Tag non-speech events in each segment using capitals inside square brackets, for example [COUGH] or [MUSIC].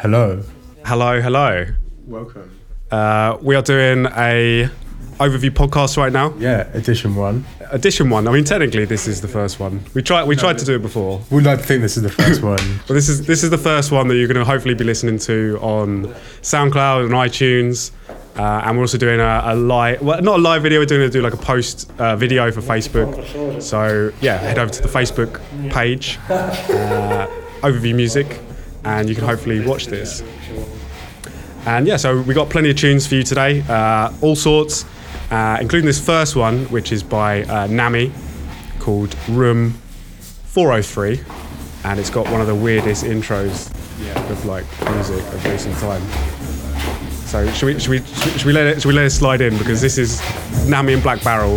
Hello. Hello, hello. Welcome. Uh, we are doing a overview podcast right now. Yeah, edition one. Edition one. I mean, technically, this is the first one. We tried. We tried to do it before, Would like to think this is the first [COUGHS] one. but this is this is the first one that you're going to hopefully be listening to on SoundCloud and iTunes. Uh, and we're also doing a, a live, well, not a live video. We're doing to do like a post uh, video for Facebook. So yeah, head over to the Facebook page, uh, overview music, and you can hopefully watch this. And yeah, so we got plenty of tunes for you today, uh, all sorts, uh, including this first one, which is by uh, Nami, called Room 403, and it's got one of the weirdest intros of like music of recent time. So should we should we should we let it should we let it slide in because this is Nami and Black Barrel.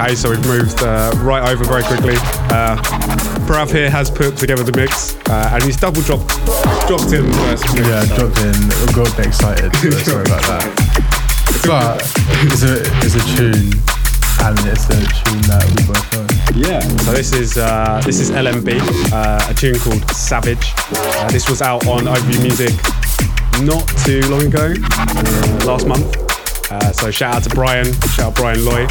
Okay, so we've moved uh, right over very quickly. Uh, Prav here has put together the mix, uh, and he's double dropped dropped in first. Yeah, so- dropped in. Got a bit excited. So [LAUGHS] sorry about that. But it's a it's a tune, and it's a tune that we both know. Yeah. So this is uh, this is LMB, uh, a tune called Savage. Uh, this was out on Overview Music not too long ago, last month. Uh, so shout out to Brian, shout out Brian Loy.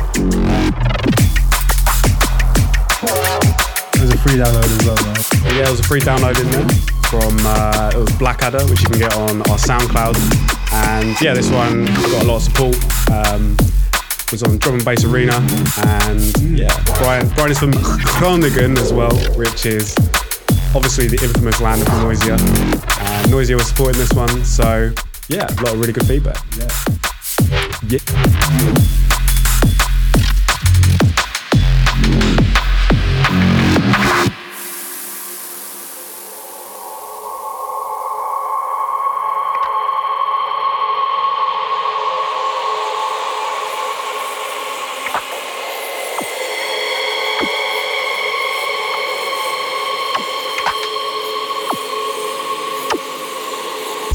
There's a free download as well, man. Yeah, there was a free download in there from uh, it was Blackadder, which you can get on our SoundCloud. And yeah, this one got a lot of support. Um, was on Drum and Bass Arena, and yeah, Brian Brian is from Groningen as well, which is obviously the infamous land of Noisia. And Noisia was supporting this one, so yeah, a lot of really good feedback. Yeah.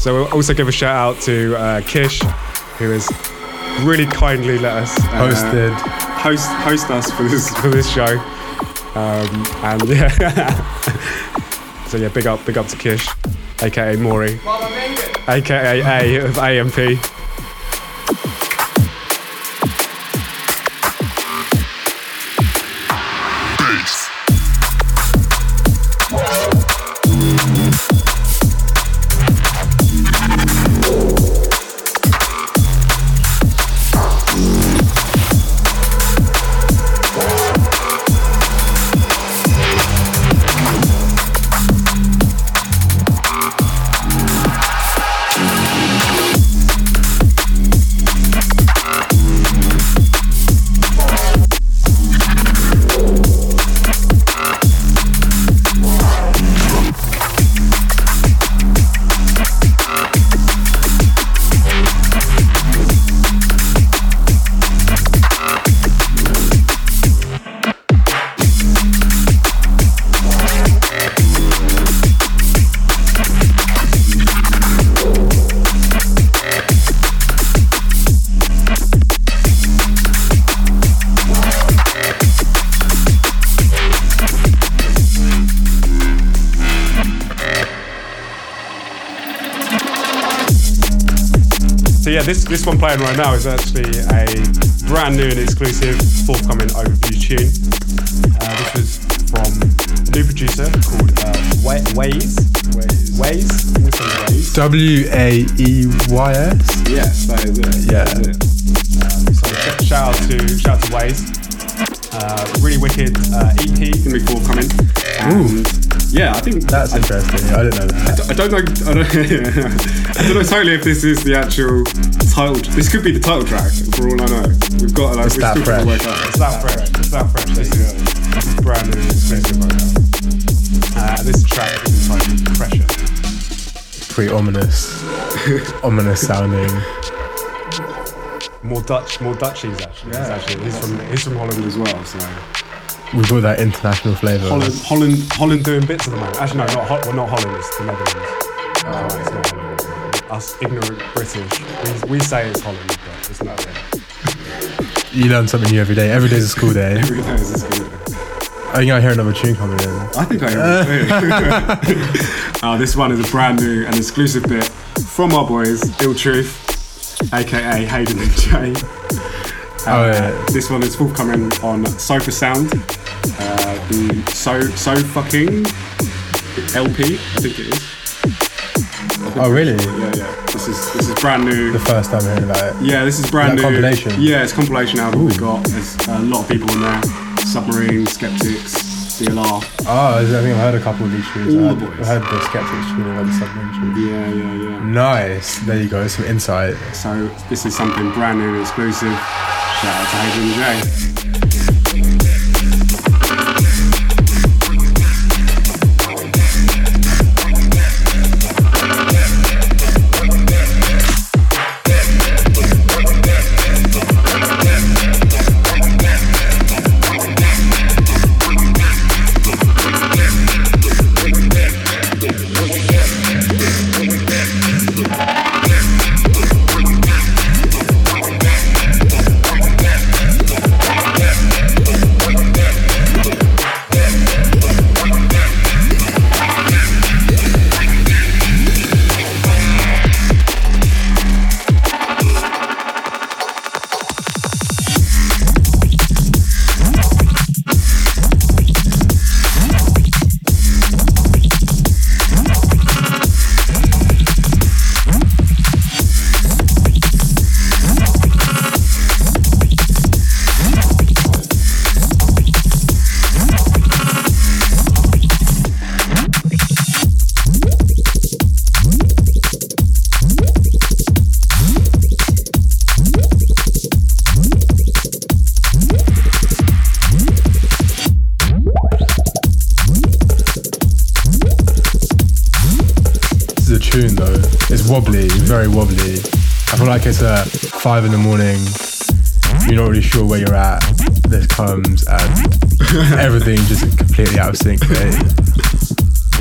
So we'll also give a shout out to uh, Kish, who has really kindly let us uh, Hosted. host host us for this for this show. Um, and [LAUGHS] yeah, so yeah, big up big up to Kish, aka Maury, aka A of AMP. Yeah, this this one playing right now is actually a brand new and exclusive forthcoming overview tune. Uh, this was from a new producer called uh, Wa- Waze. Ways. Waze. I think it's called Waze. W A E Y S. Yes, that is it. Yeah. That is it. So shout out to shout out to Waze. Uh, really wicked uh, EP. Gonna be forthcoming. And yeah, I think That's interesting. I don't know that. I don't know. I don't, [LAUGHS] I don't know totally if this is the actual title. This could be the title track for all I know. We've got like It's we've that still to fresh. work out. It's that fresh. It's that fresh. This is, this is brand new and exclusive right now. Uh, this track is entitled Pressure. Pretty ominous. [LAUGHS] ominous sounding. More Dutch, more Dutchies actually. He's actually he's from he's from Holland as well. So We've got that international flavour. Holland, Holland, Holland doing bits at the moment. Actually, no, not Ho- well, not Holland. It's the Netherlands. Oh, it's not Holland. Us ignorant British, we, we say it's Holland, but it's not. there. You learn something new every day. Every day's a school day. [LAUGHS] every day is this good. I think I hear another tune coming in. I think I am. uh, [LAUGHS] this one is a brand new and exclusive bit from our boys, Ill Truth, aka Hayden and Jay. Oh, yeah. This one is forthcoming on Sofa Sound. So So Fucking LP, I think it is. Oh, really? Yeah, yeah. This is this is brand new. The first time hearing about it. Yeah, this is brand Is new. compilation? Yeah, it's a compilation album we've got. There's a lot of people in there. Submarine, Skeptics, DLR. Oh, I think I've heard a couple of these tunes. All I the heard, boys. I heard the Skeptics tune and the Submarine tune. Yeah, yeah, yeah. Nice. There you go. Some insight. So this is something brand new and exclusive. Shout out to Hayden and five in the morning. You're not really sure where you're at. This comes and [LAUGHS] everything just completely out of sync. Mate.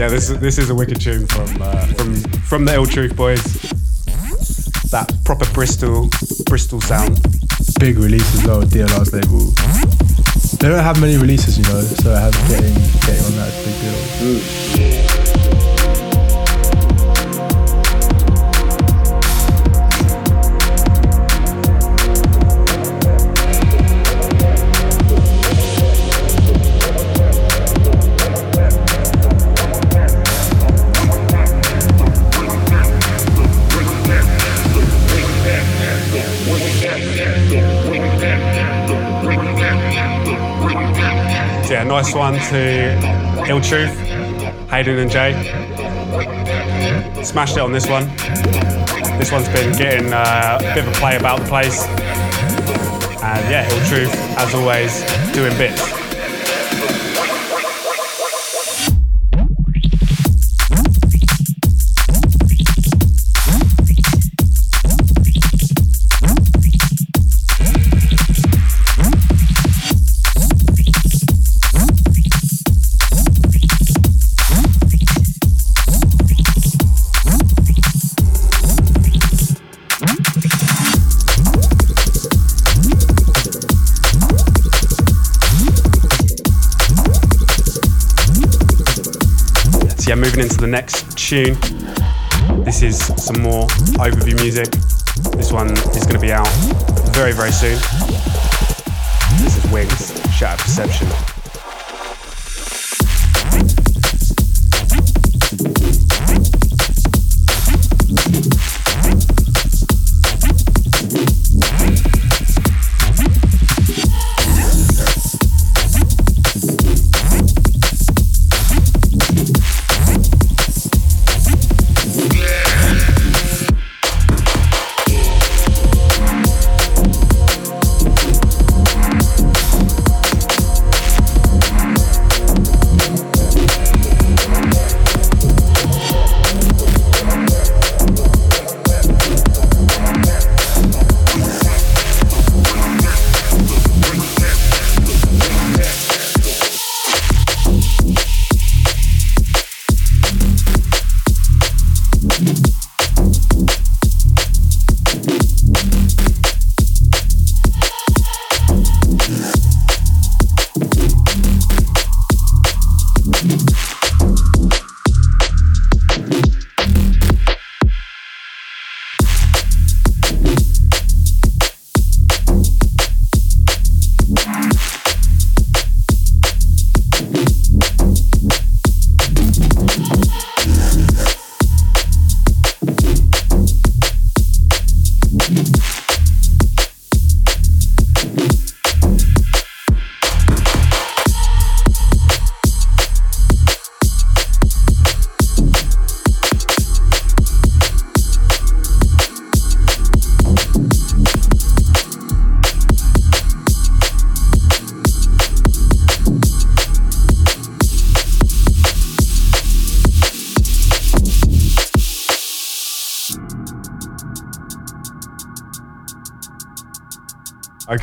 Yeah, this is this is a wicked tune from uh, from from the Ill Truth boys. That proper Bristol Bristol sound. Big release as well, DLR's label. They don't have many releases, you know, so I have getting getting on that is a big deal. So one to Ill Truth, Hayden and Jay. Smashed it on this one. This one's been getting uh, a bit of a play about the place. And yeah, Ill Truth, as always, doing bits. Tune. This is some more overview music. This one is going to be out very, very soon. This is Wings, Shattered Perception.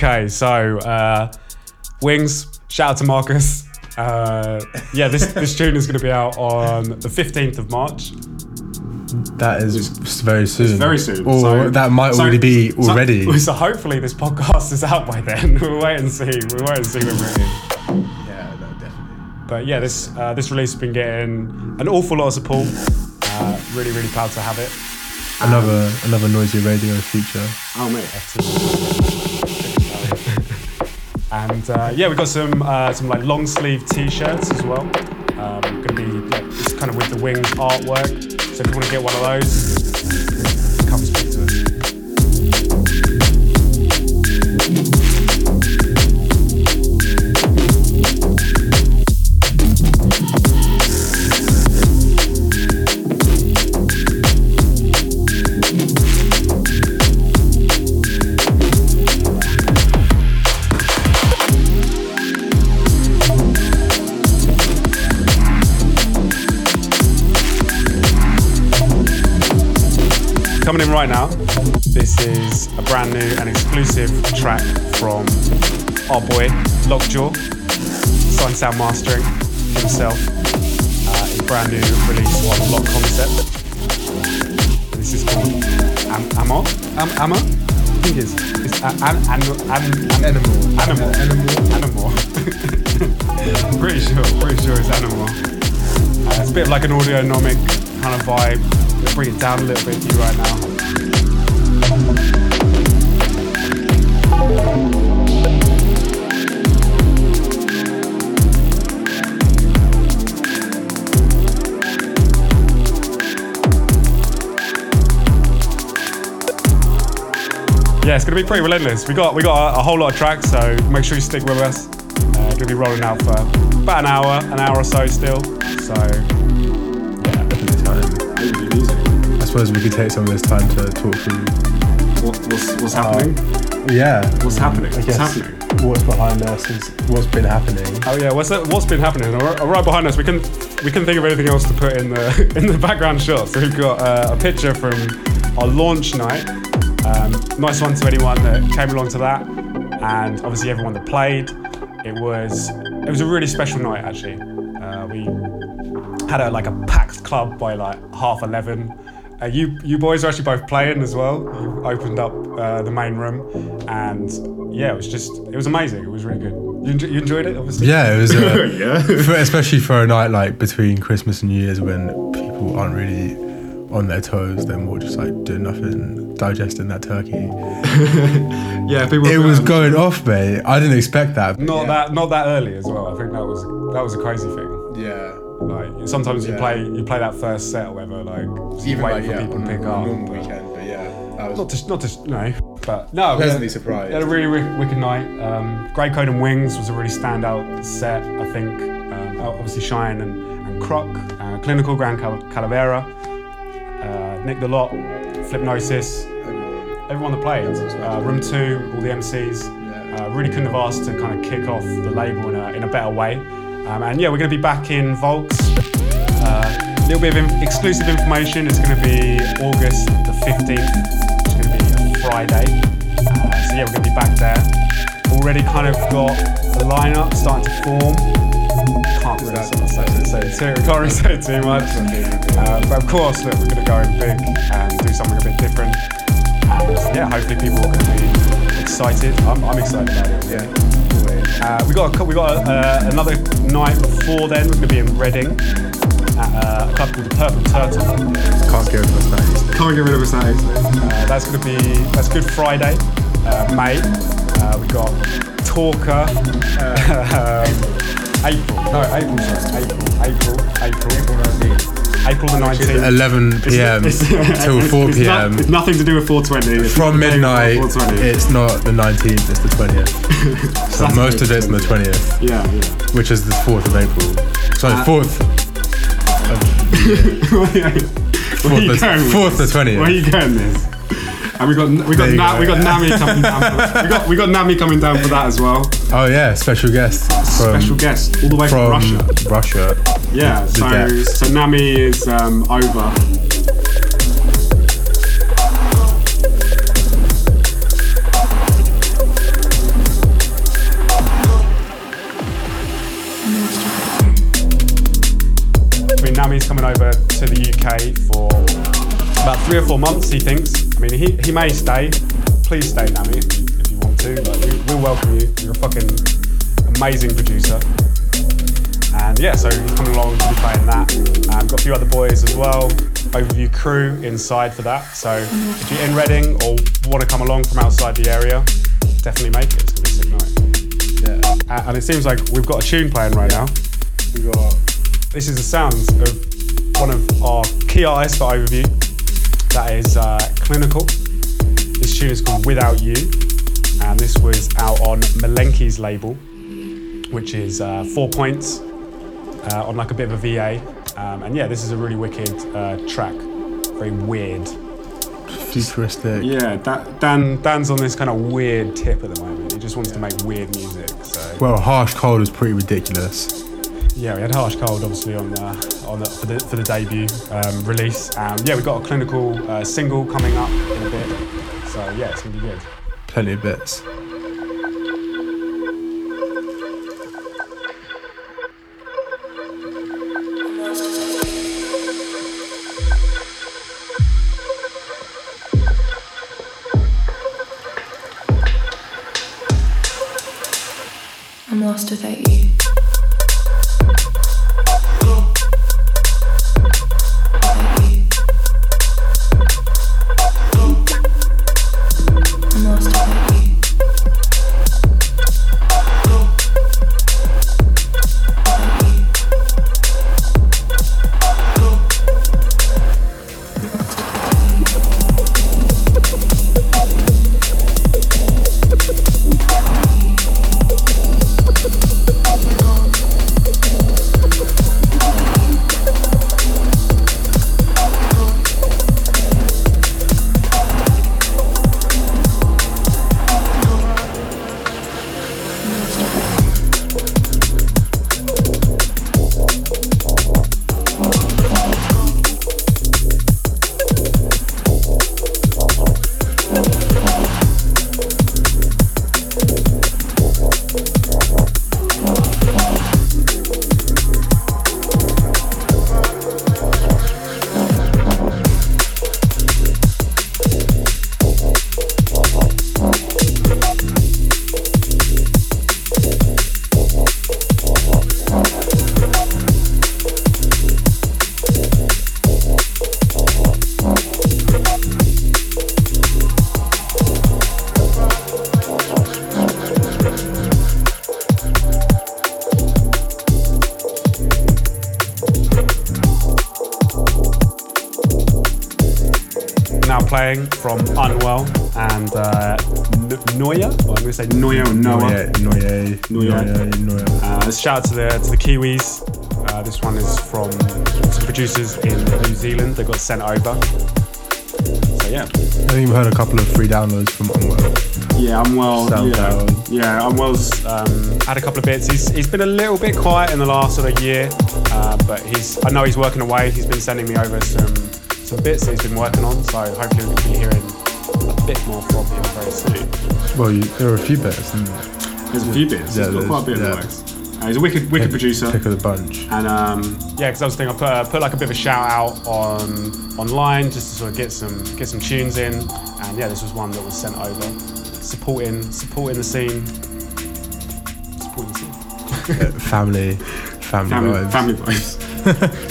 Okay, so uh, Wings, shout out to Marcus. Uh, yeah, this, [LAUGHS] this tune is going to be out on the 15th of March. That is very soon. very soon. Or So- that might so- already be already. So hopefully this podcast is out by then. [LAUGHS] we'll wait and see. We'll wait and see when we're in. yeah, no, definitely. But yeah, this uh, this release has been getting an awful lot of support. Uh, really, really proud to have it. Another another Noisia Radio feature. Oh mate. And uh, yeah, we've got some uh, some like long sleeve t-shirts as well. Um, gonna be like, it's kind of with the wings artwork. So if you want to get one of those, Coming in right now, this is a brand new and exclusive track from our boy Lockjaw, Sign Sound Mastering himself. Uh, his brand new release on Lock Concept. This is called Am- Amor? Am- Amor? I think it's, it's a- an, an, an, Animal. Animal. Animal. Animal. [LAUGHS] pretty sure, pretty sure it's Animal. Uh, it's a bit of like an audionomic kind of vibe. Bring it down a little bit for you right now. Yeah, it's gonna be pretty relentless. We got we got a, a whole lot of tracks, so make sure you stick with us. Uh, gonna be rolling out for about an hour, an hour or so still. So suppose we could take some of this time to talk through. What, what's what's happening? Yeah. What's happening? What's happening? what's behind us is what's been happening. Oh yeah, what's what's been happening? Right right behind us, we can we can think of anything else to put in the [LAUGHS] in the background shot. So we've got uh, a picture from our launch night. Um, nice one to anyone that came along to that, and obviously everyone that played. It was it was a really special night actually. Uh, we had a like a packed club by like half eleven. Uh, you you boys are actually both playing as well. You opened up uh, the main room, and yeah, it was just it was amazing. It was really good. You, enjo- you enjoyed it, obviously. Yeah, it was. Uh, [LAUGHS] yeah. for, especially for a night like between Christmas and New Year's when people aren't really on their toes. They're more just like doing nothing, digesting that turkey. [LAUGHS] Yeah, people. It was going off, mate. I didn't expect that. Not yeah. that not that early as well. I think that was that was a crazy thing. Yeah. Sometimes you play you play that first set or whatever, like Even waiting like, for yeah, people on to pick a up. normal but- weekend, but yeah, that was Not to not to no, but no. pleasantly had- surprised. Had a really wi- wicked night. Um, Grey Code and Wings was a really standout set, I think. Um, obviously, Shine and, and Croc, uh, Clinical, Grand Cal- Calavera, uh, Nick the Lot, Flipnosis, everyone that played. Uh, Room 2, all the MCs. Uh, really couldn't have asked to kind of kick off the label in a, in a better way. Um, and yeah, we're going to be back in Volks. A little bit of in- exclusive information. It's going to be August the 15th. It's going to be a Friday. Uh, so yeah, we're going to be back there. Already kind of got the lineup starting to form. Can't really say, say, say too, [LAUGHS] can't really say too much. Uh, but of course, look, we're going to go in big and do something a bit different. And yeah, hopefully people are going to be excited. I'm, I'm excited about it. Yeah. Uh, we got a, we got uh, another night before then. We're going to be in Reading at uh, a club called the Purple Turtle. Can't give us that. easily. Can't get rid of us that easily. Uh, that's going to be that's Good Friday, uh, May. Uh, we got Talker, uh, [LAUGHS] um, April. No, April. Sorry, April. April. April. April the nineteenth. 11 p.m. It's- till 4 It's, not- p.m. it's nothing to do with 420. It's From nothing to do with midnight, 420. it's not the 19th, it's the 20th. [LAUGHS] so most of it's on the 20th, yeah, yeah. which is the 4th of April. Sorry, Uh, 4th. Where are you Fourth, the, going fourth the this? Where are you going this? And we got we got Na- go. we got Nami coming down. For, we got we got Nami coming down for that as well. Oh, yeah, special guest from, Special guest all the way from, from Russia. Russia. Yeah, the so so Nami is um, over. I mean, Nami's coming over to the UK for about three or four months. He thinks. I mean, he, he may stay. Please stay, Nami, if you, want to. Like, we, we'll welcome you. You're a fucking amazing producer. And yeah, so he's coming along to be playing that. Um, got a few other boys as well. Overview crew inside for that. So if you're in Reading or want to come along from outside the area, definitely make it. It's gonna be a sick night. Yeah. Uh, and it seems like we've got a tune playing right now. We got This is the sounds of one of our key artists for Overview. That is uh, Clinical. This tune is called Without You, and this was out on Malenki's label, which is uh, four points uh, on like a bit of a VA. Um, and yeah, this is a really wicked uh, track. Very weird. futuristic. Yeah, that Dan Dan's on this kind of weird tip at the moment. He just wants to make weird music. So Well, Harsh Cold is pretty ridiculous. Yeah, we had Harsh Cold obviously on uh, on the, for the for the debut um, release. Um, yeah, we've got a clinical uh, single coming up in a bit. So yeah, it's gonna be good. Plenty of bits. I'm lost without you. Shout out to the to the Kiwis. Uh, this one is from some producers in New Zealand that got sent over. So yeah, I think we've heard a couple of free downloads from Unwell. Yeah, Unwell. Yeah, SoundCloud. yeah, Unwell's. um, had a couple of bits. He's, he's been a little bit quiet in the last sort of year, uh, but he's I know he's working away. He's been sending me over some some bits that he's been working on. So hopefully we can be hearing a bit more from him very soon. Well, you, there are a few bits. Isn't there? There's a few bits. Yeah, he's got quite a bit there's- of yeah. works. Uh, he's a wicked, wicked producer. Pick of the bunch. And um, Yeah, because I was thinking I put, uh, put like a bit of a shout out on online just to sort of get some get some tunes in, and yeah, this was one that was sent over, supporting supporting the scene, supporting the scene. [LAUGHS] Family, family, family, vibes. family vibes. [LAUGHS]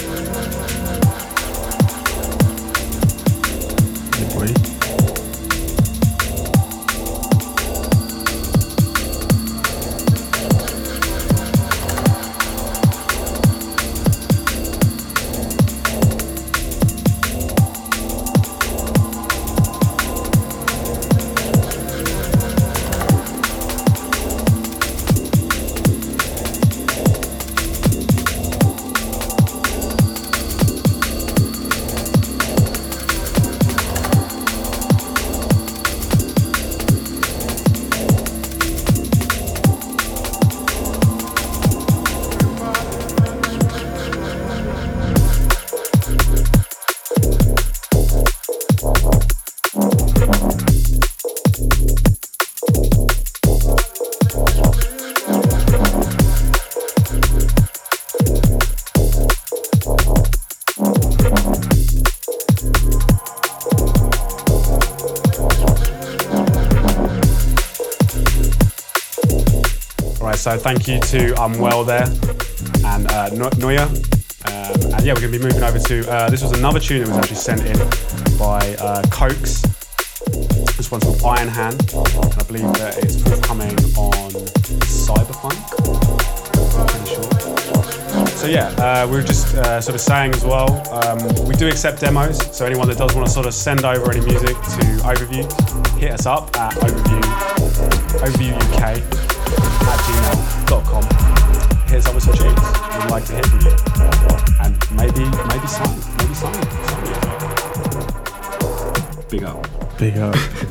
so thank you to Unwell there and uh, Noya. Um, and yeah, we're going to be moving over to uh, this was another tune that was actually sent in by uh. This one's called Iron Hand. And I believe that it's forthcoming on Cyberpunk. So yeah, uh, we were just uh, sort of saying as well, um, we do accept demos. So anyone that does want to sort of send over any music to Overview, hit us up at Overview, OverviewUK at gmail.com. Up with some. We'd like to hear from you. And maybe, maybe sign, maybe sign, sign you. Big up. Big up. [LAUGHS]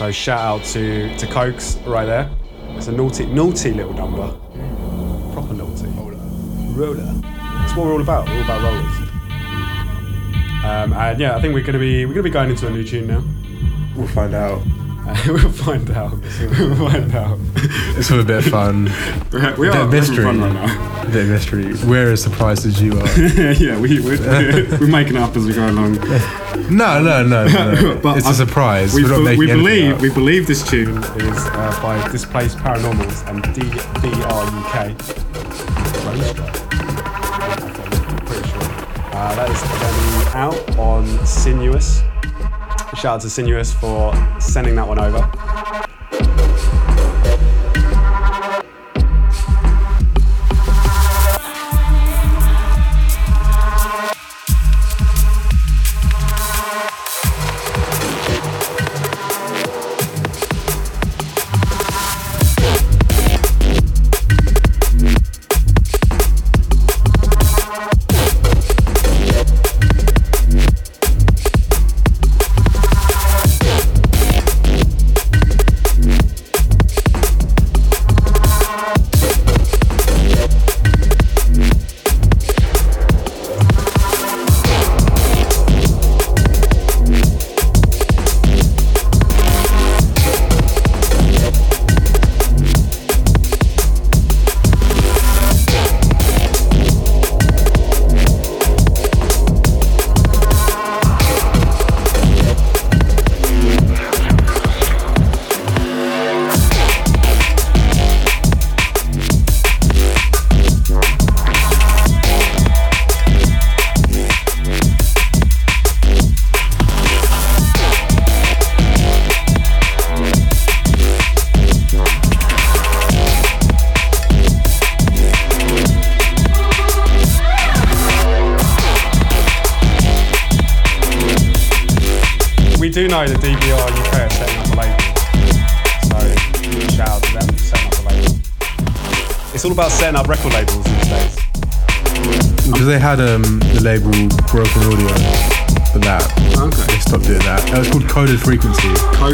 so shout out to to Cokes right there. It's a naughty, naughty little number. Proper naughty. Roller. Roller. That's what we're all about. We're all about rollers. Um, and yeah, I think we're gonna be we're gonna be going into a new tune now. We'll find out. [LAUGHS] we'll find out. We'll find out. [LAUGHS] It's for a bit of fun, [LAUGHS] we a are bit of having mystery. fun right now. Bit of mystery. We're as surprised as you are. [LAUGHS] yeah, we, we're, [LAUGHS] we're making it up as we go along. No, no, no, no. [LAUGHS] But it's a surprise. We, We're not be- we believe we believe this tune. Is uh, by Displaced Paranormals and D B R U K. Uh, that is going out on Sinuous. Shout out to Sinuous for sending that one over.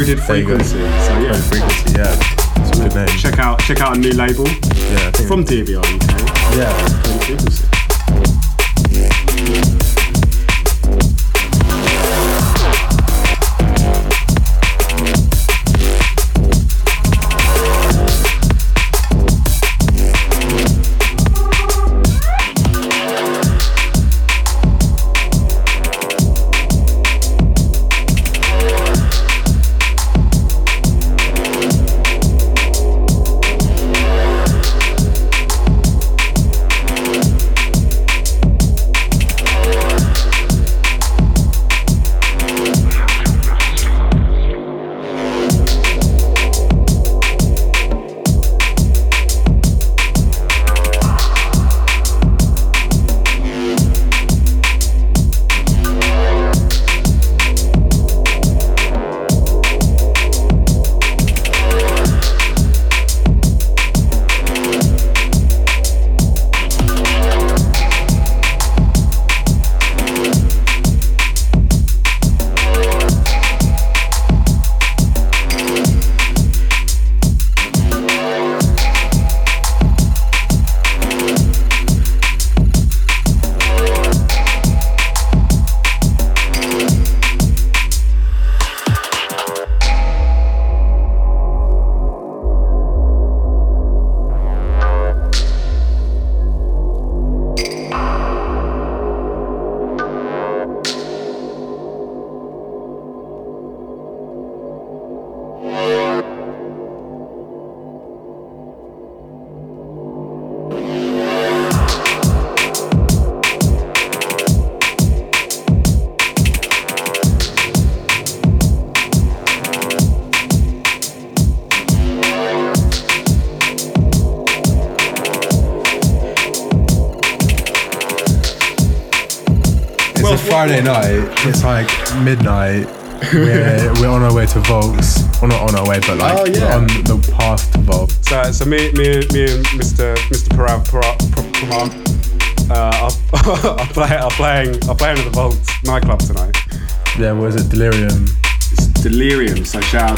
Coded There you go. frequency. So yeah, Frequency, yeah. It's a good name. check out check out a new label Yeah, from DBR UK. yeah. Frequency.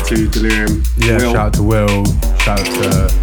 To Delirium. Yeah, Will. shout out to Will. Shout out to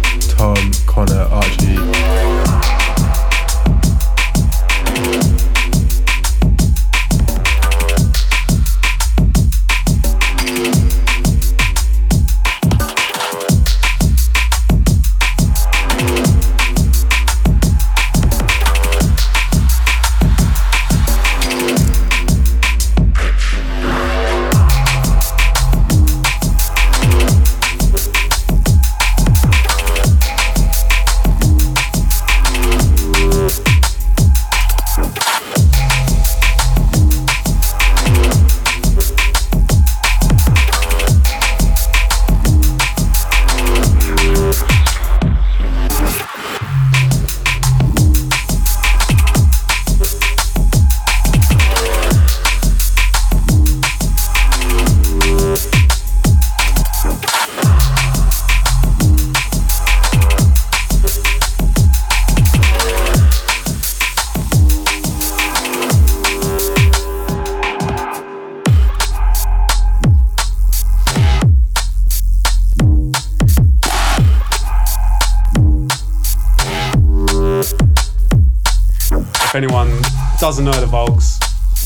doesn't know the Volks,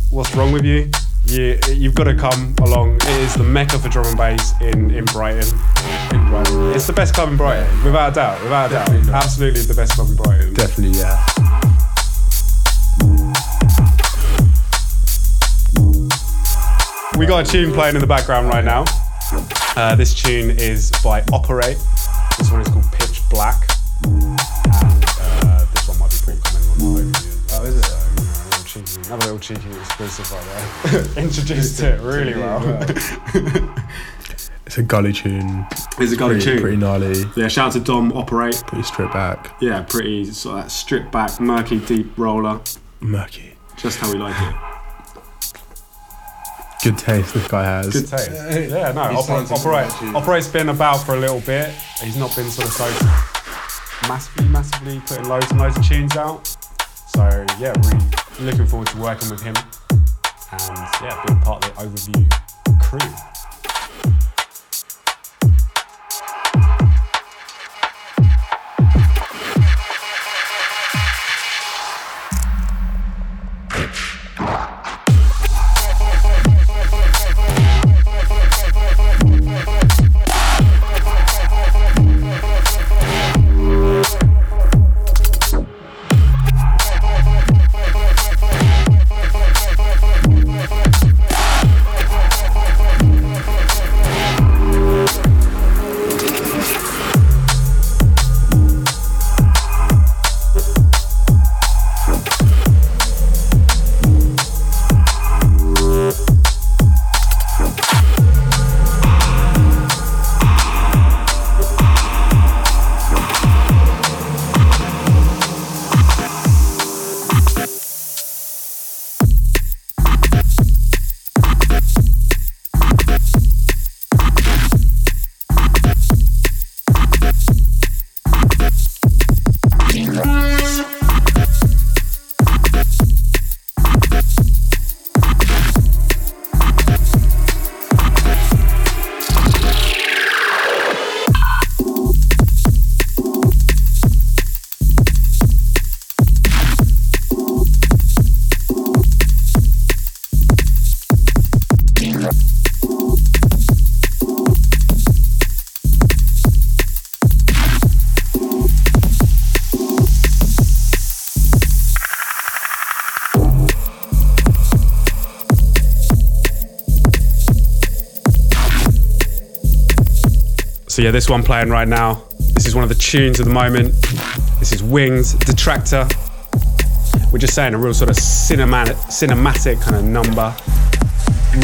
what's wrong with you? You, you've got to come along. It is the mecca for drum and bass in, in Brighton. In Brighton. It's the best club in Brighton, without a doubt. Without a doubt, not. absolutely the best club in Brighton. Definitely, yeah. We got a tune playing in the background right now. Uh, this tune is by Operate. Cheeky exclusive right there. Introduced it really well. It's a gully tune. It's a gully Pretty, tune. pretty gnarly, Yeah, shout out to Dom Operate. pretty stripped back, Yeah, pretty sort of that stripped back, murky, deep roller. murky. Just how we like it. Good taste this guy has. Good taste. Yeah, no, He Oper- Operate. a tune. Operate's been about for a little bit. He's not been sort of so massively, massively putting loads and loads of tunes out. So yeah, really looking forward to working with him and yeah, being part of the overview crew. Yeah, this one playing right now. This is one of the tunes of the moment. This is Wings Detractor. We're just saying a real sort of cinematic, cinematic kind of number.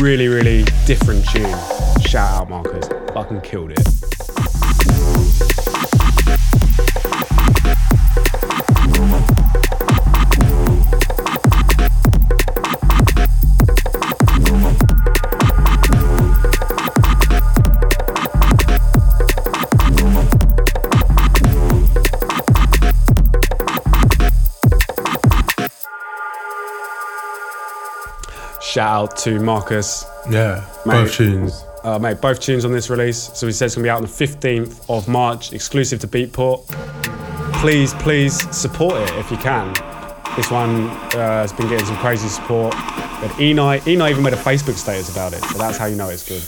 Really, really different tune. Shout out, Marcus. Fucking killed it. Shout out to Marcus. Yeah, Mate. both tunes. Uh, mate, both tunes on this release. So he says it's going to be out on the 15th of March, exclusive to Beatport. Please, please support it if you can. This one uh, has been getting some crazy support. But Enei, Enei even made a Facebook status about it, so that's how you know it's good.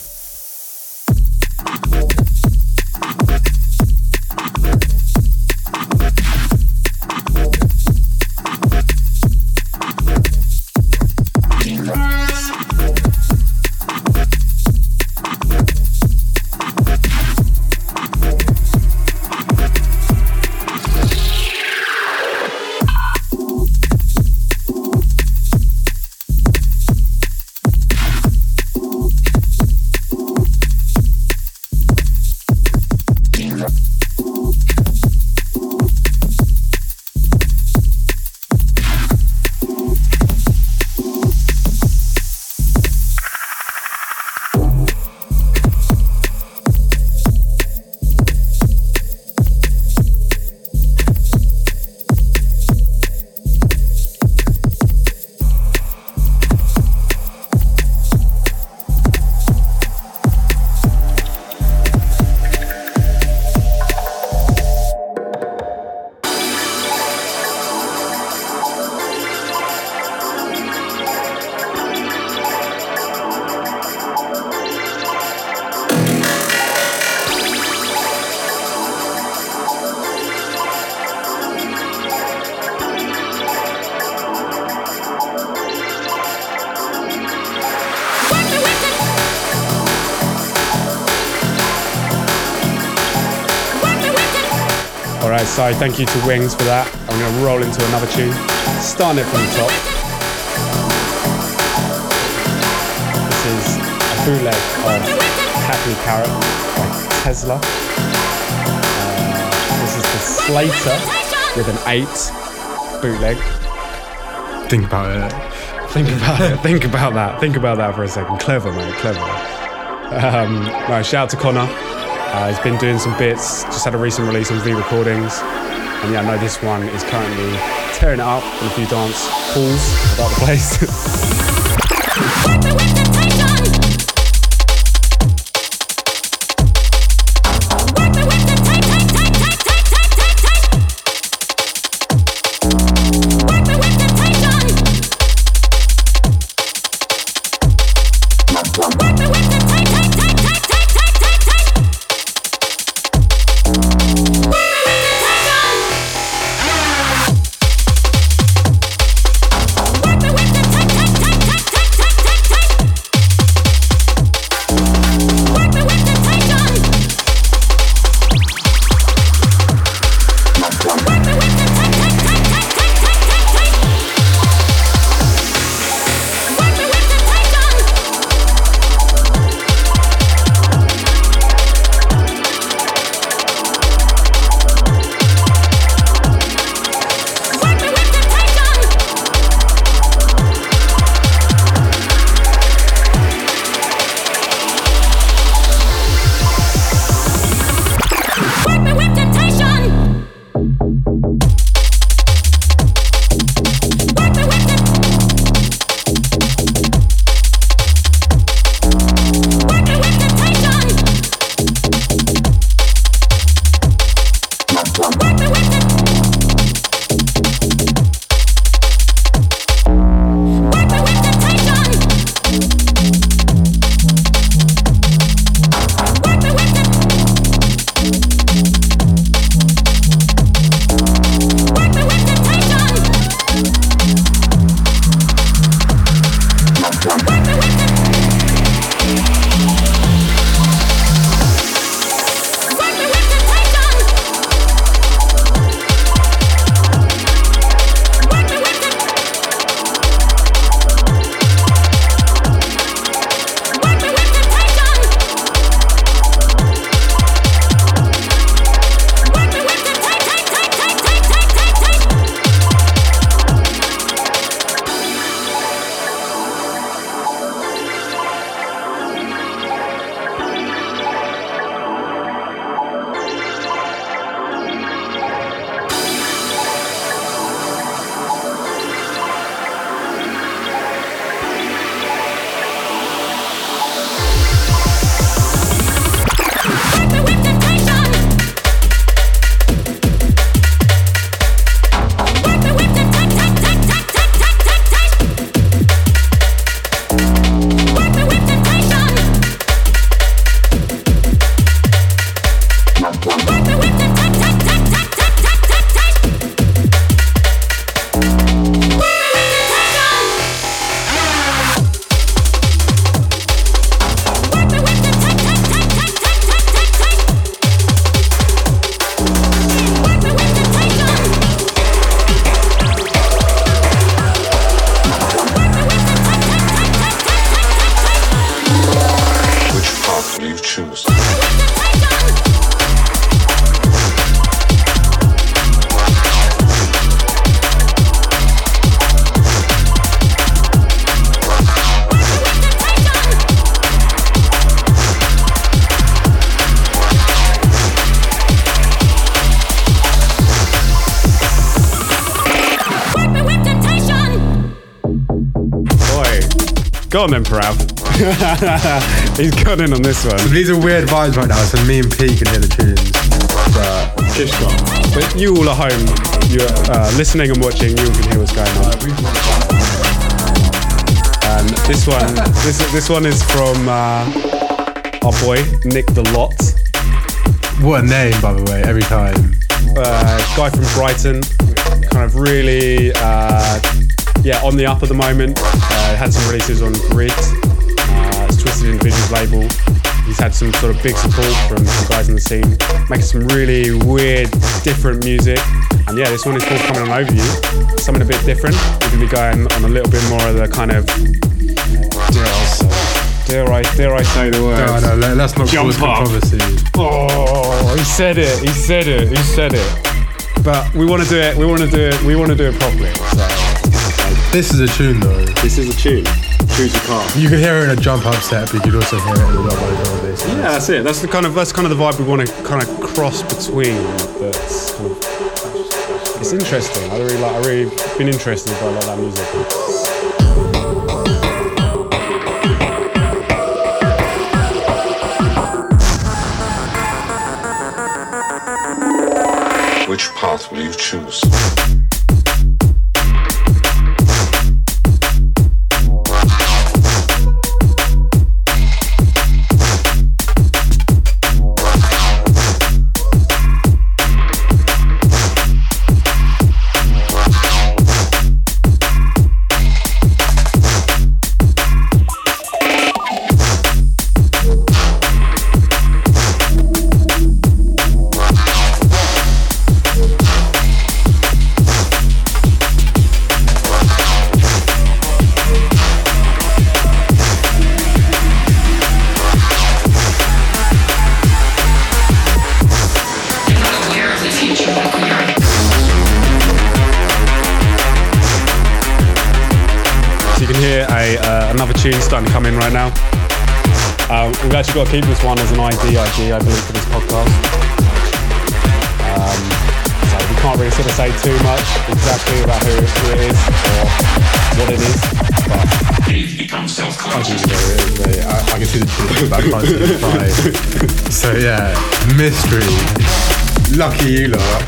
So thank you to Wings for that. I'm going to roll into another tune, starting it from the top. This is a bootleg of Happy Carrot by Tesla. Uh, this is the Slater with an 8 bootleg. Think about it. Think about it. Think about that. Think about that for a second. Clever, mate. Clever. Um, no, shout out to Connor. Uh, he's been doing some bits. Just had a recent release on V Recordings. And yeah, I know this one is currently tearing it up in a few dance halls about the place. [LAUGHS] [LAUGHS] He's got in on this one. These are weird vibes right now, so me and P can hear the tunes. But But you all at home, you're uh, listening and watching, you all can hear what's going on. And this one, this this one is from uh, our boy Nick the Lot, what a name, by the way, every time. uh, guy from Brighton, kind of really, uh, yeah, on the up at the moment. Uh, had some releases on Grid, Twisted Individuals label. he's had some sort of big support from some guys in the scene, making some really weird, different music. And yeah, this one is called Coming On Over You. Something a bit different. We're gonna be going on a little bit more of the kind of dare I say, dare I, say the word? No, no, let, let's not Jump cause controversy. Oh, he said it. He said it. He said it. But we want to do it. We want to do it. We want to do it properly. So This is a tune though. This is a tune. Choose your car. You could hear it in a jump up set, but you could also hear it in a lot of bass. yeah, that's it. That's the kind of that's kind of the vibe we want to kind of cross between. That's kind of it's interesting. I really like. I really been interested by a lot of that music. Which path will you choose? We've actually got to keep this one as an ID ID, I believe, for this podcast. Um, so we can't really sort of say too much exactly about who, who it is or what it is. But I think there it is. Right, I, I can see the tune, but I can't see the vibe. So yeah, mystery. Lucky you lot.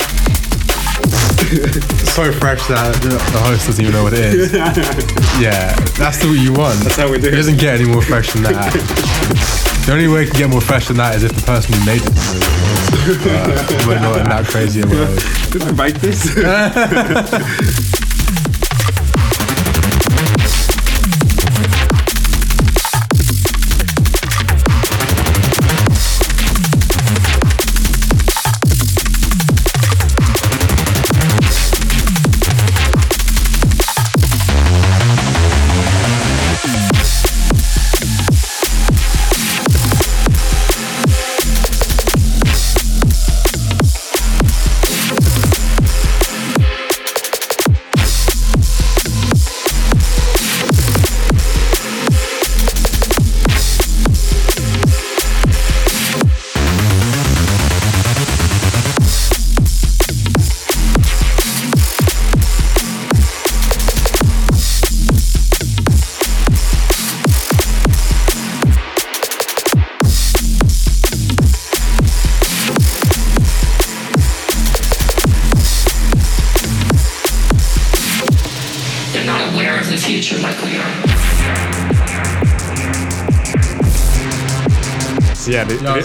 [LAUGHS] so fresh that the, the host doesn't even know what it is. [LAUGHS] Yeah, that's the what you want. That's how we do It it. doesn't get any more fresh than that. [LAUGHS] The only way it can get more fresh than that is if the person who made it. But [LAUGHS] uh, we're not in that crazy a world. Did we make this? [LAUGHS]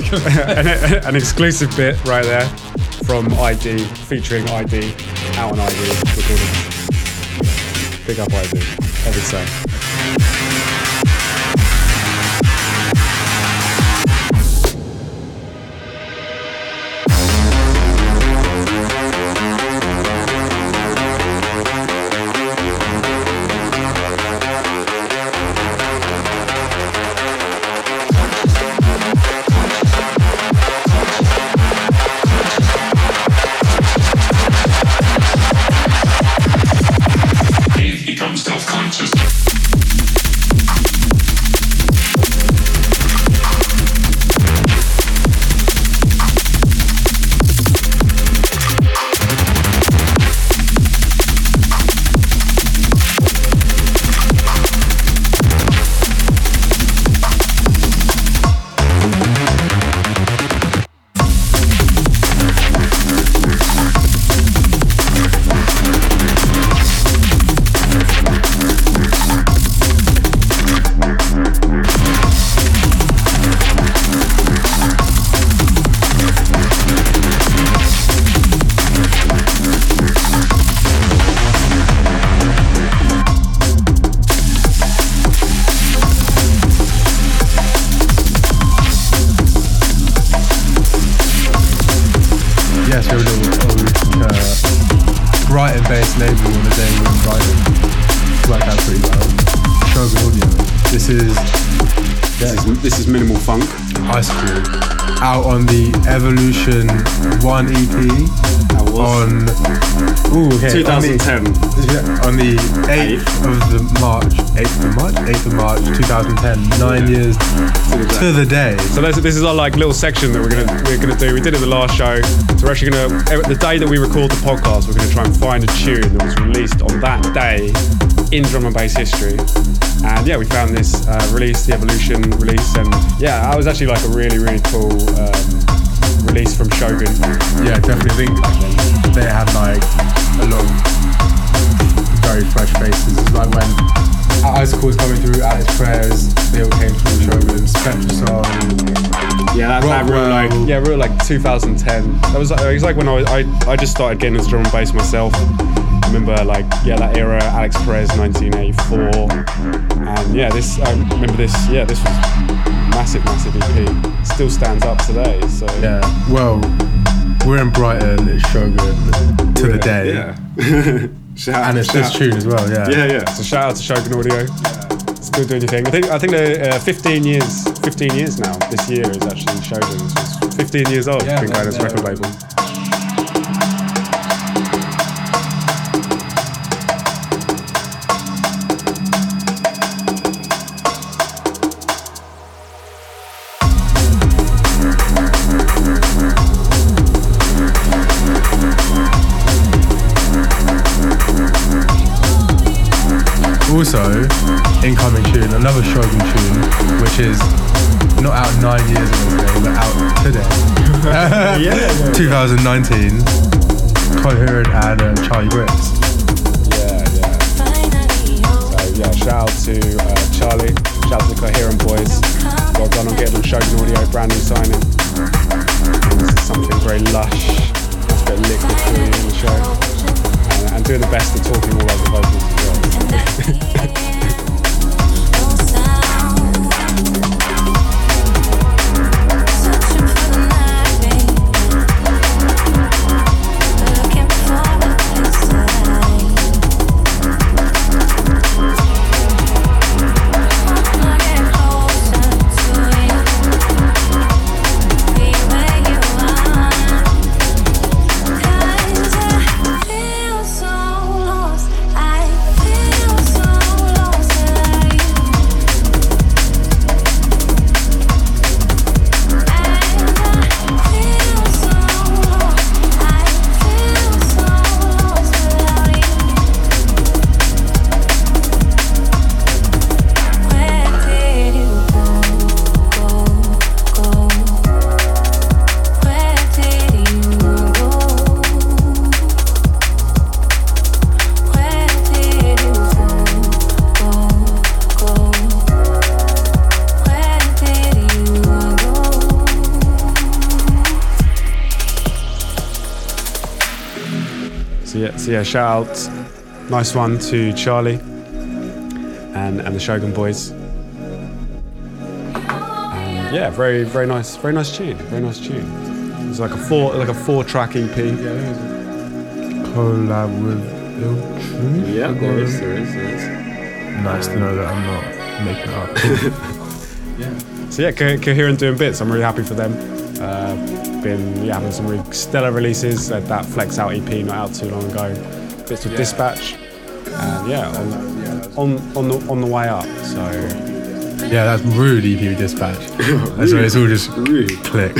[LAUGHS] an, an exclusive bit right there from ID, featuring ID, out on ID recordings. Big up ID, every. Ice Cream out on the Evolution One EP was. on ooh okay, on the- 2010. On the 8th of the March, 8th of March, 8th of March 2010, nine years to the day. So this, this is our like little section that we're gonna we're gonna do. We did it the last show, so we're actually gonna eh, the day that we record the podcast, we're gonna try and find a tune that was released on that day in drum and bass history. And yeah, we found this uh, release, the Evolution release, and yeah, that was actually like a really really cool um, release from Shogun. Yeah, definitely think they had like a lot of very fresh faces. It's like when Icicle was coming through, Alix Perez, they all came through Shogun, SpectraSoul, Yeah, that's that real like. Rockwell. Yeah, real like 2010. That was it was like when I was, I, I just started getting into drum and bass myself. I remember like yeah that era, Alix Perez 1984, and yeah this I remember this yeah this was massive massive EP. Still stands up today. So Yeah, well, we're in Brighton, it's Shogun to the day. Yeah. [LAUGHS] shout, And it's shout. this tune as well, yeah. Yeah, yeah. So shout out to Shogun Audio. Yeah. It's Still doing your thing. I think I think they're uh, 15 years 15 years now. This year is actually Shogun. So it's 15 years old. Yeah, been going as a record label. Also, incoming tune, another Shogun tune, which is not out nine years ago today, but out today. [LAUGHS] yeah. 2019, Coherent and uh, Charli Brix. Yeah, yeah. So yeah, shout out to uh, Charli, shout out to the Coherent Boys. Well done on getting on Shogun Audio, brand new signing. This is something very lush, nice bit of liquid for you in the show. And, doing the best of talking all over vocals as well. So yeah, shout out, nice one to Charli and and the Shogun Boys. And yeah, very very nice, very nice tune, very nice tune. It's like a four like a four track EP. Collab with Il Truth. Yeah, I there got is, it. there is, there is. Nice to know that I'm not making it up. [LAUGHS] Yeah. So yeah, Co- Coherent doing bits. I'm really happy for them. Been yeah, having some really stellar releases. That Flex Out EP not out too long ago. Bits with Dispatch. And yeah, on, on on the on the way up. So yeah, that's rude EP dispatch. [LAUGHS] That's why it's all just Really? click.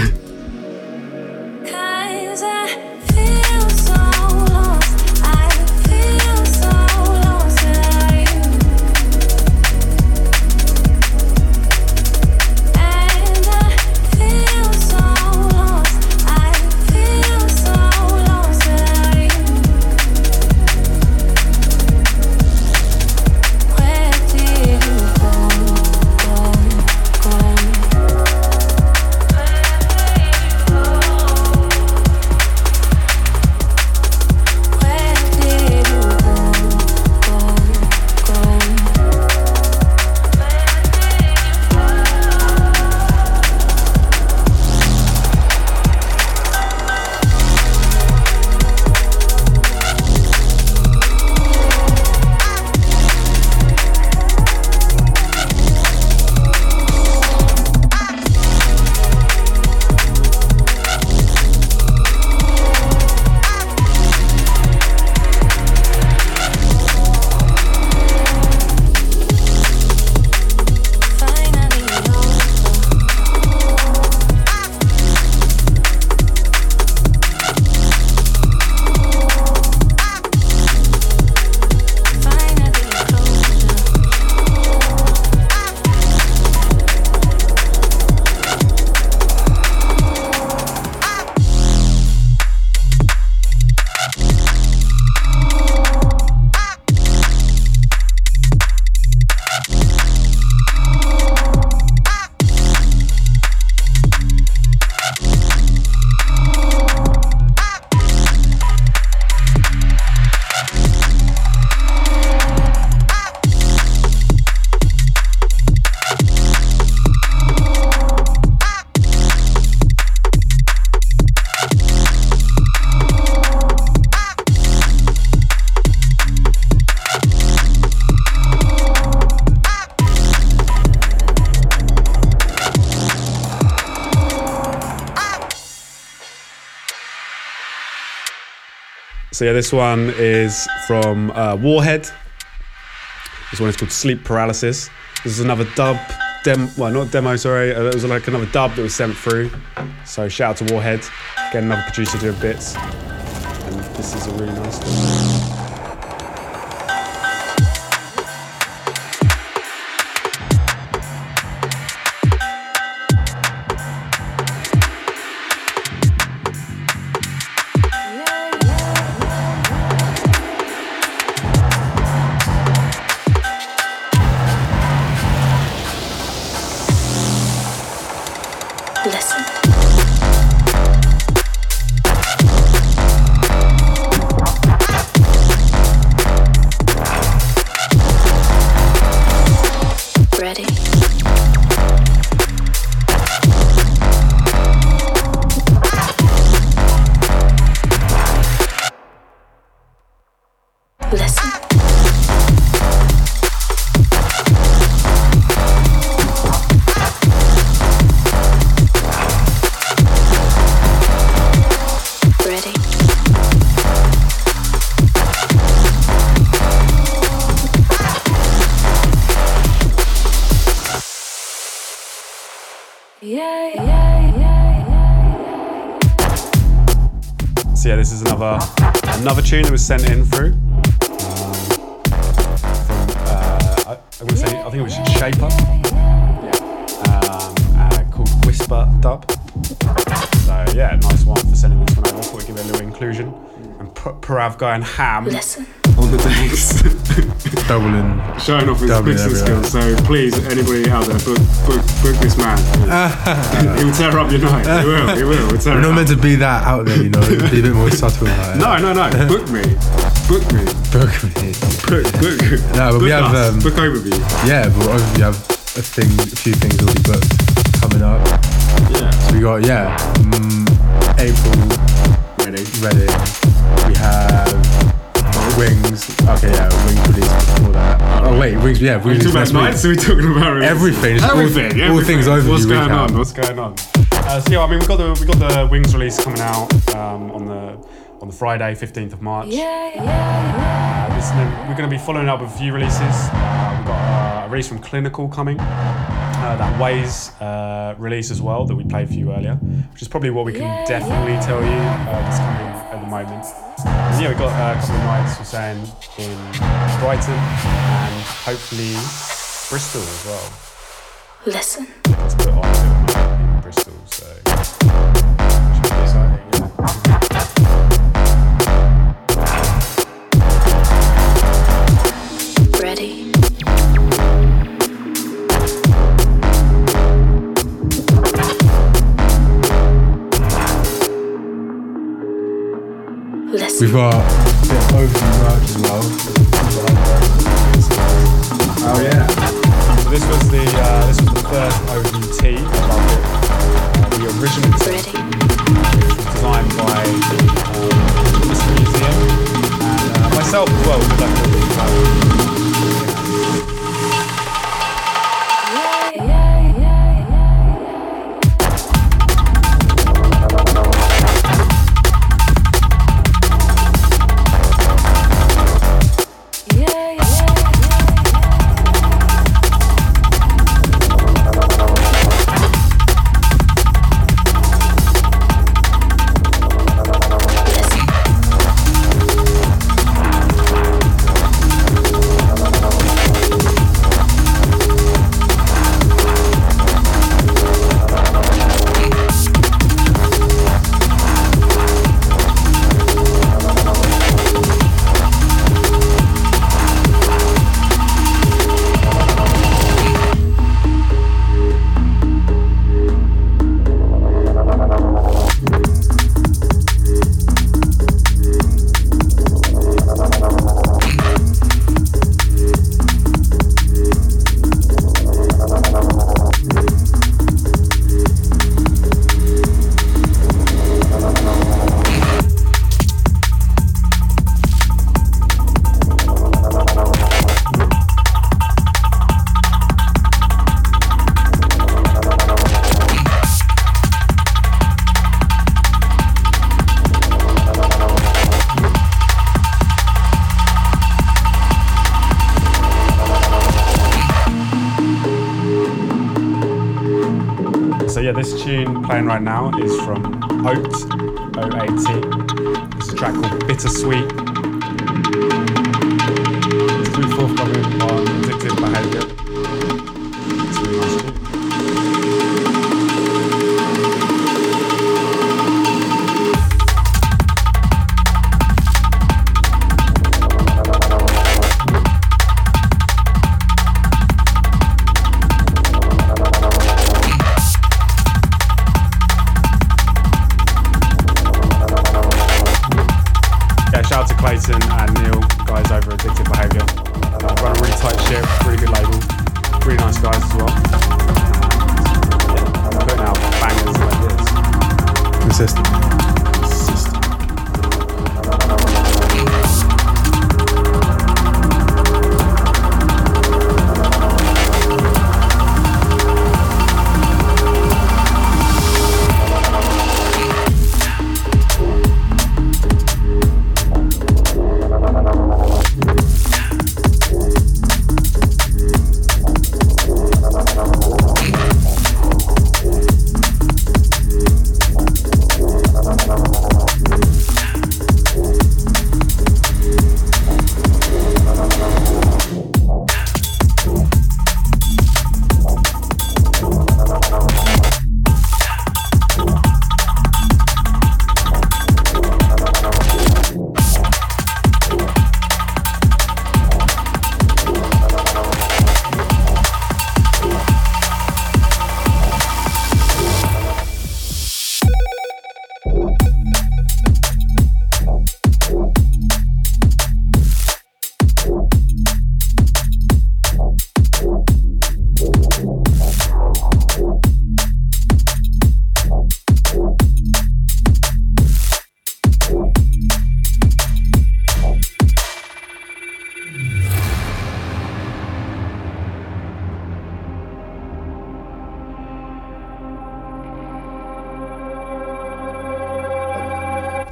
So yeah, this one is from uh, Warhead. This one is called Sleep Paralysis. This is another dub, dem, well not demo, sorry. Uh, it was like another dub that was sent through. So shout out to Warhead, get another producer doing bits. And this is a really nice one. Another another tune that was sent in through. Uh, I, I'm gonna say I think it was Shaper. Um, uh, called Whisper Dub. So yeah, nice one for sending this one over. Thought we'd give it a little inclusion. And P- Parav going ham. Listen. Doubling. Showing off his Doubling mixing skills. So please, anybody out there, book, book, book this man. [LAUGHS] he will tear up your night. He will. He will. He'll tear We're not meant to be that out there, you know. [LAUGHS] Be a bit more subtle. No, no, no. Book me. Book me. Book me. Book, book. No, but book we have, us. um, book overview. Yeah, but obviously we have a thing, a few things already booked coming up. Yeah. So we got yeah, mm, April Ready. Reading. We have Wings. Okay, yeah, Wings release before that. Oh wait, Wings. Yeah, We're Wings talking about nights. Are we talking about releases? Everything, just all- Everything. all everything. things overview What's going recap. on? What's What's going on? Uh, so yeah, I mean we've got the we got the Wings release coming out um, on the on the Friday, 15th of March. Yeah, yeah, Uh, this, we're going to be following up with a few releases. Uh, we've got uh, a release from Clinical coming. Uh, that Ways uh, release as well that we played for you earlier, which is probably what we can definitely tell you uh, that's coming at the moment. Yeah, we've got uh, of nights we're saying in Brighton and hopefully Bristol as well. Listen. We've got a bit of overview merch as well. Oh yeah. So this was the uh, this was the first overview tee. I loved it. Uh, the original tee. Ready? was designed by um, Mr. Museum and uh, myself as well. Yeah, this tune playing right now is from Oat, O-A-T. It's a track called Bittersweet. It's forthcoming on uh, Addictive Behaviour.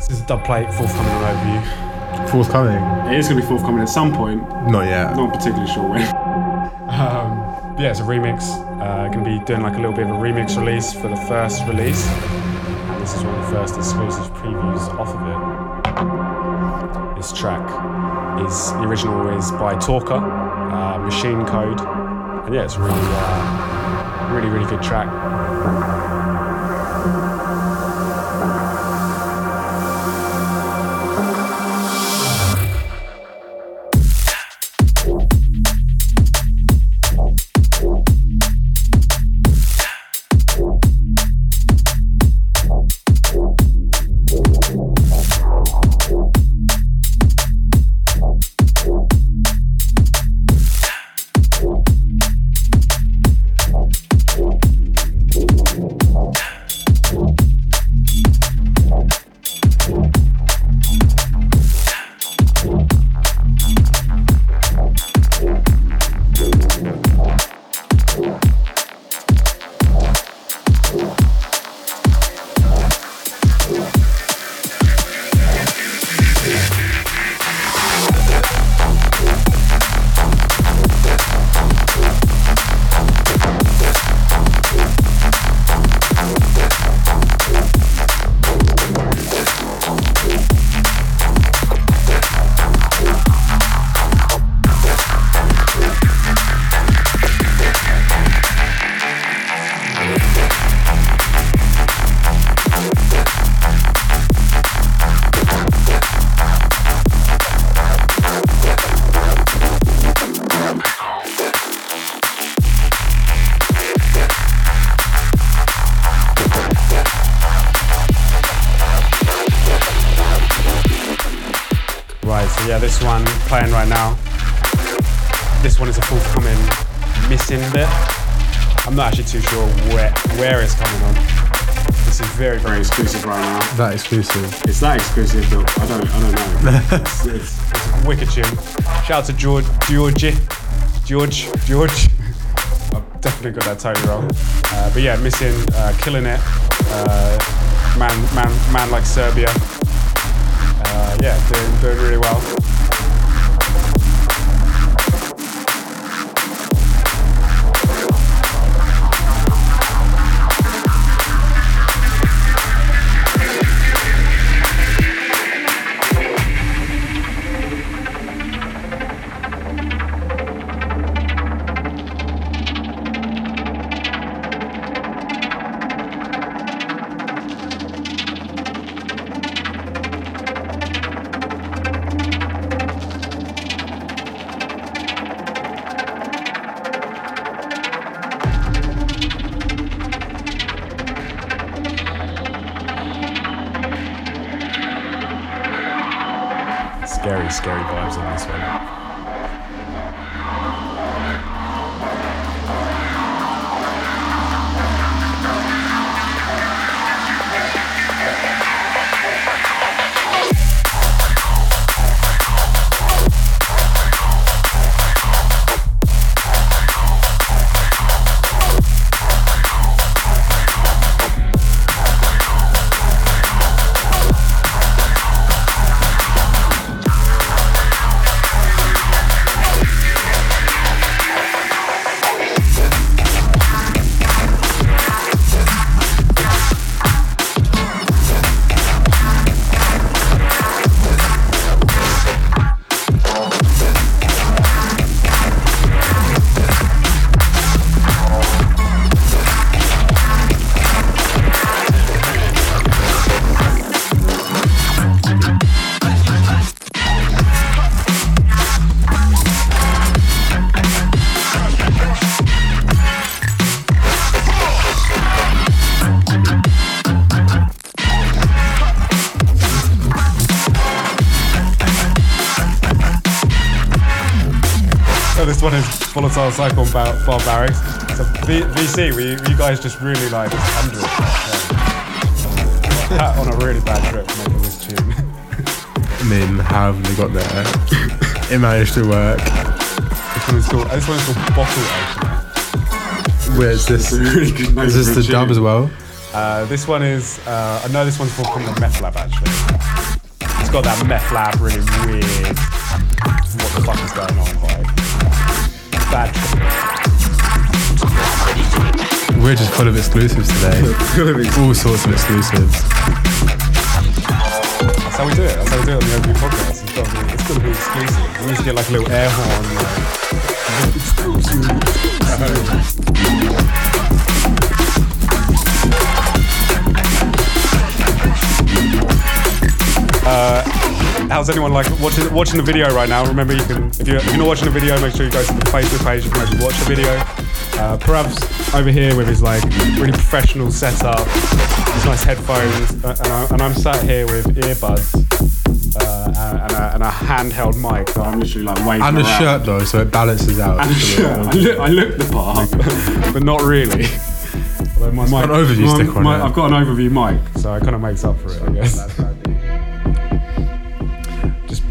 This is a Dub Plate, forthcoming on overview. Forthcoming? It is going to be forthcoming at some point. Not yet. Not particularly sure when. Um, yeah, it's a remix. Uh, going to be doing like a little bit of a remix release for the first release. And this is one of the first exclusive previews off of it. This track is the original is by Talker, uh, Machine Code, and yeah, it's really, uh, really, really good track. Exclusive. It's that exclusive that I don't, I don't know. [LAUGHS] it's, it's, wicked tune. Shout out to George, George, George, George. [LAUGHS] I've definitely got that totally wrong. Uh, but yeah, missing, uh, killing it. Uh, man, man, man like Serbia. Uh, yeah, doing, doing really well. Volatile Cycle Bar- Barbarics. So v- VC, were you, guys just really like under it? Yeah. on a really bad trip making this tune. [LAUGHS] I mean, how have they got there? it managed to work. this one is called, this one is called Bottle Opener. Is this, really is this the dub as well? Uh, this one is, uh, I know this one's called from the Meth Lab actually. It's got that Meth Lab really weird, what the fuck is going on vibe. Bad. We're just full of exclusives today. [LAUGHS] All sorts of exclusives. That's how we do it. That's how we do it on the OB podcast. It's got be, it's got to be exclusive. We need to get like a little air horn. Like, [LAUGHS] Uh, how's anyone like watching watching the video right now? Remember, you can if you're, if you're not watching the video, make sure you go to the Facebook page. You can maybe watch the video. Uh, over here with his like really professional setup, his nice headphones, uh, and, I, and I'm sat here with earbuds uh, and, a, and a handheld mic. that I'm literally like waving And a around. shirt though, so it balances out. And a shirt. I look, I look the part. [LAUGHS] but not really. Although my Mic- an overview my- sticker on my- it. I've got an overview mic. so it kind of makes up for it, I guess.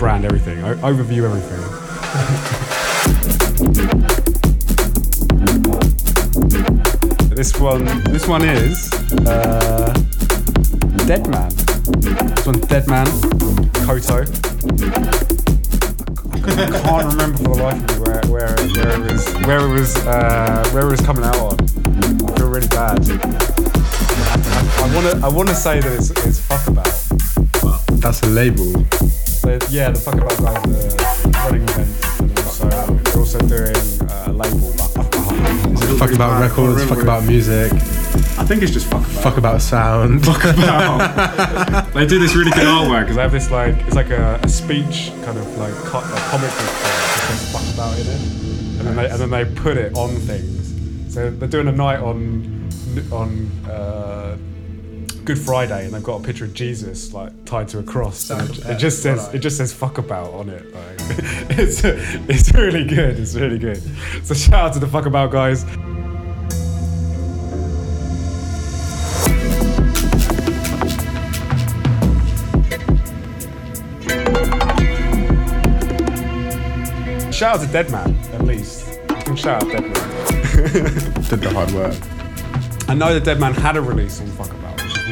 Brand everything, o- overview everything. [LAUGHS] this one, this one is uh, Dead Man. This one's Dead Man, Koto. I can't remember for the life of me where, where, where it was, where it was, uh, where it was coming out on. I feel really bad. I want to, I want to say that it's, it's fuck about. That's a label. So yeah, the fuck about guys are running events and also they're also doing uh, a label. But Fuck about records, fuck about music, I think it's just fuck about. fuck about sound. [LAUGHS] they do this really good artwork. because they have this like it's like a, a speech kind of like co- a comic book that says fuck about in it, and then they and then they put it on things. So they're doing a night on on Good Friday, and they've got a picture of Jesus like tied to a cross. it, it just says it just says fuck about on it. Like, [LAUGHS] it's it's really good. It's really good. So shout out to the fuck about guys. Shout out to Deadman, at least. You can shout out Deadman. [LAUGHS] Did the hard work. I know that Deadman had a release on Fuck About,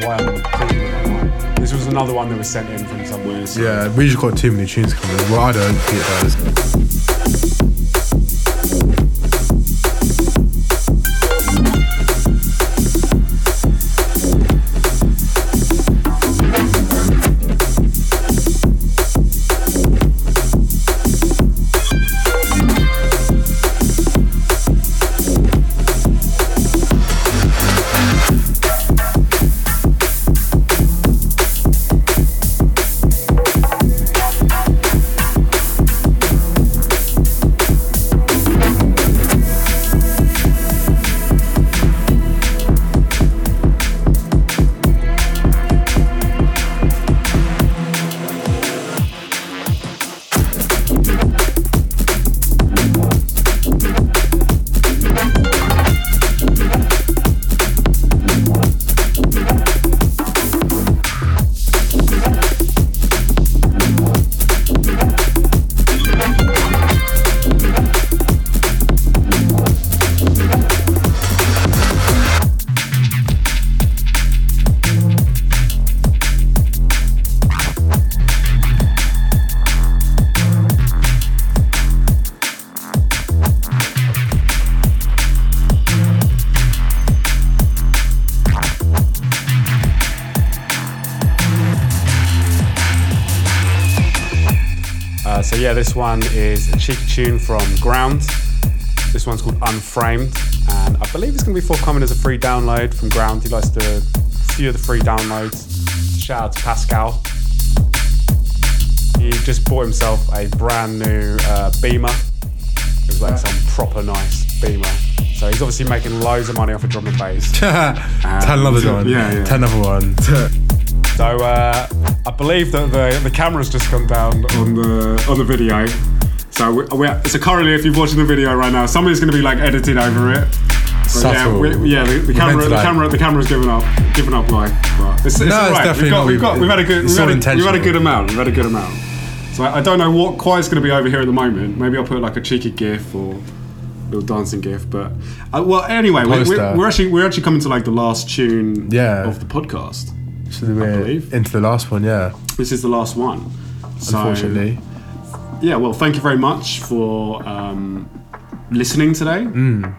might. This was another one that was sent in from somewhere. So Yeah, we just got too many tunes coming. Well, I don't. get does. Yeah, this one is a cheeky tune from Ground. This one's called Unframed, and I believe it's going to be forthcoming as a free download from Ground. He likes to do a few of the free downloads. Shout out to Pascal. He just bought himself a brand new uh, Beamer. It was like some proper nice Beamer. So he's obviously making loads of money off of drum and bass. [LAUGHS] Tell another one. yeah, yeah. Tell another one. [LAUGHS] So uh, I believe that the the camera's just gone down. on the on the video. So we, we, so currently, if you're watching the video right now, somebody's going to be like editing over it. But yeah, we, yeah, the, the We're camera, the like- camera, the camera's given up, given up, like. But it's, it's No, all it's definitely we've got, not. we've got, we've had a good, we've had a, we've had a good amount. We've had a good amount. So I, I don't know what quite is going to be over here at the moment. Maybe I'll put like a cheeky gif or a little dancing gif. But uh, well, anyway, we, we, Poster. we're actually we're actually coming to like the last tune Yeah. of the podcast. So we're into the last one, yeah. This is the last one. So, Unfortunately. yeah, well, thank you very much for um, listening today. Mm.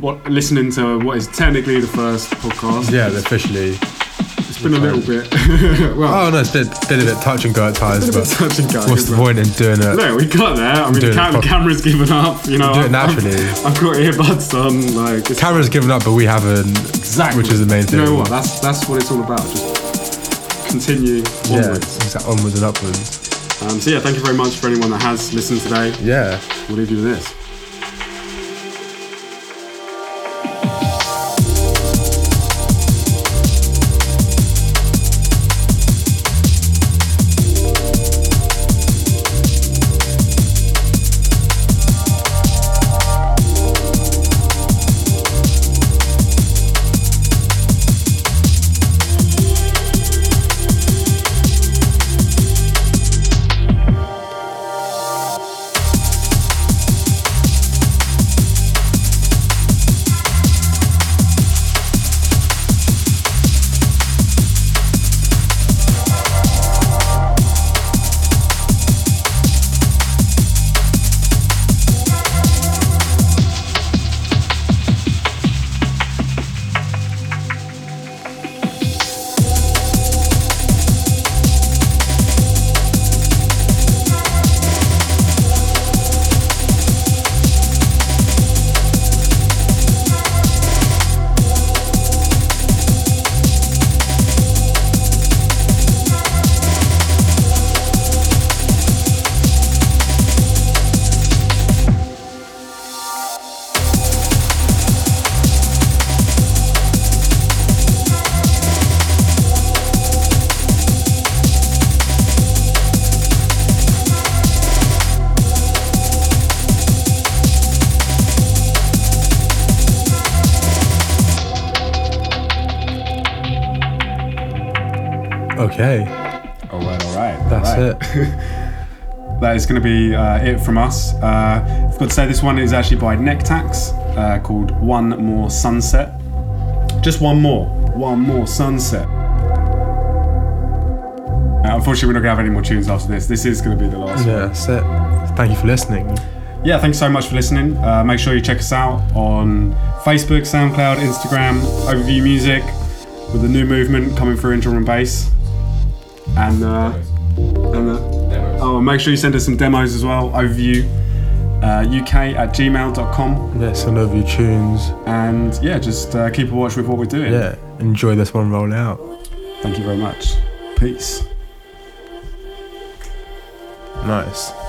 What listening to what is technically the first podcast? Yeah, officially. Been a little bit. [LAUGHS] well, Oh no, it's a bit, bit of it touch and go at times, but touch and go, what's the point in doing it? no, we got there. I mean, the cam- proper- camera's given up. You know, Do it naturally. I've, I've got earbuds on. Like, Camera's given up, but we haven't. exactly. Which is the main thing. You know what? That's that's what it's all about. Just continue Yeah, onwards. exact- onwards and upwards. Um, so yeah, thank you very much for anyone that has listened today. Yeah. We'll leave you with this. That is going to be uh, it from us. Uh, I've got to say, this one is actually by Nectax uh, called One More Sunset. Just one more. One more sunset. Uh, unfortunately, we're not going to have any more tunes after this. This is going to be the last Yeah, one. that's it. Thank you for listening. Yeah, thanks so much for listening. Uh, make sure you check us out on Facebook, SoundCloud, Instagram, Overview Music, with the new movement coming through in drum and bass. And, uh, and uh, oh, make sure you send us some demos as well. Overview uh, UK at gmail.com. Yeah, send over your tunes. And yeah, just uh, keep a watch with what we're doing. Yeah, enjoy this one rolling out. Thank you very much. Peace. Nice.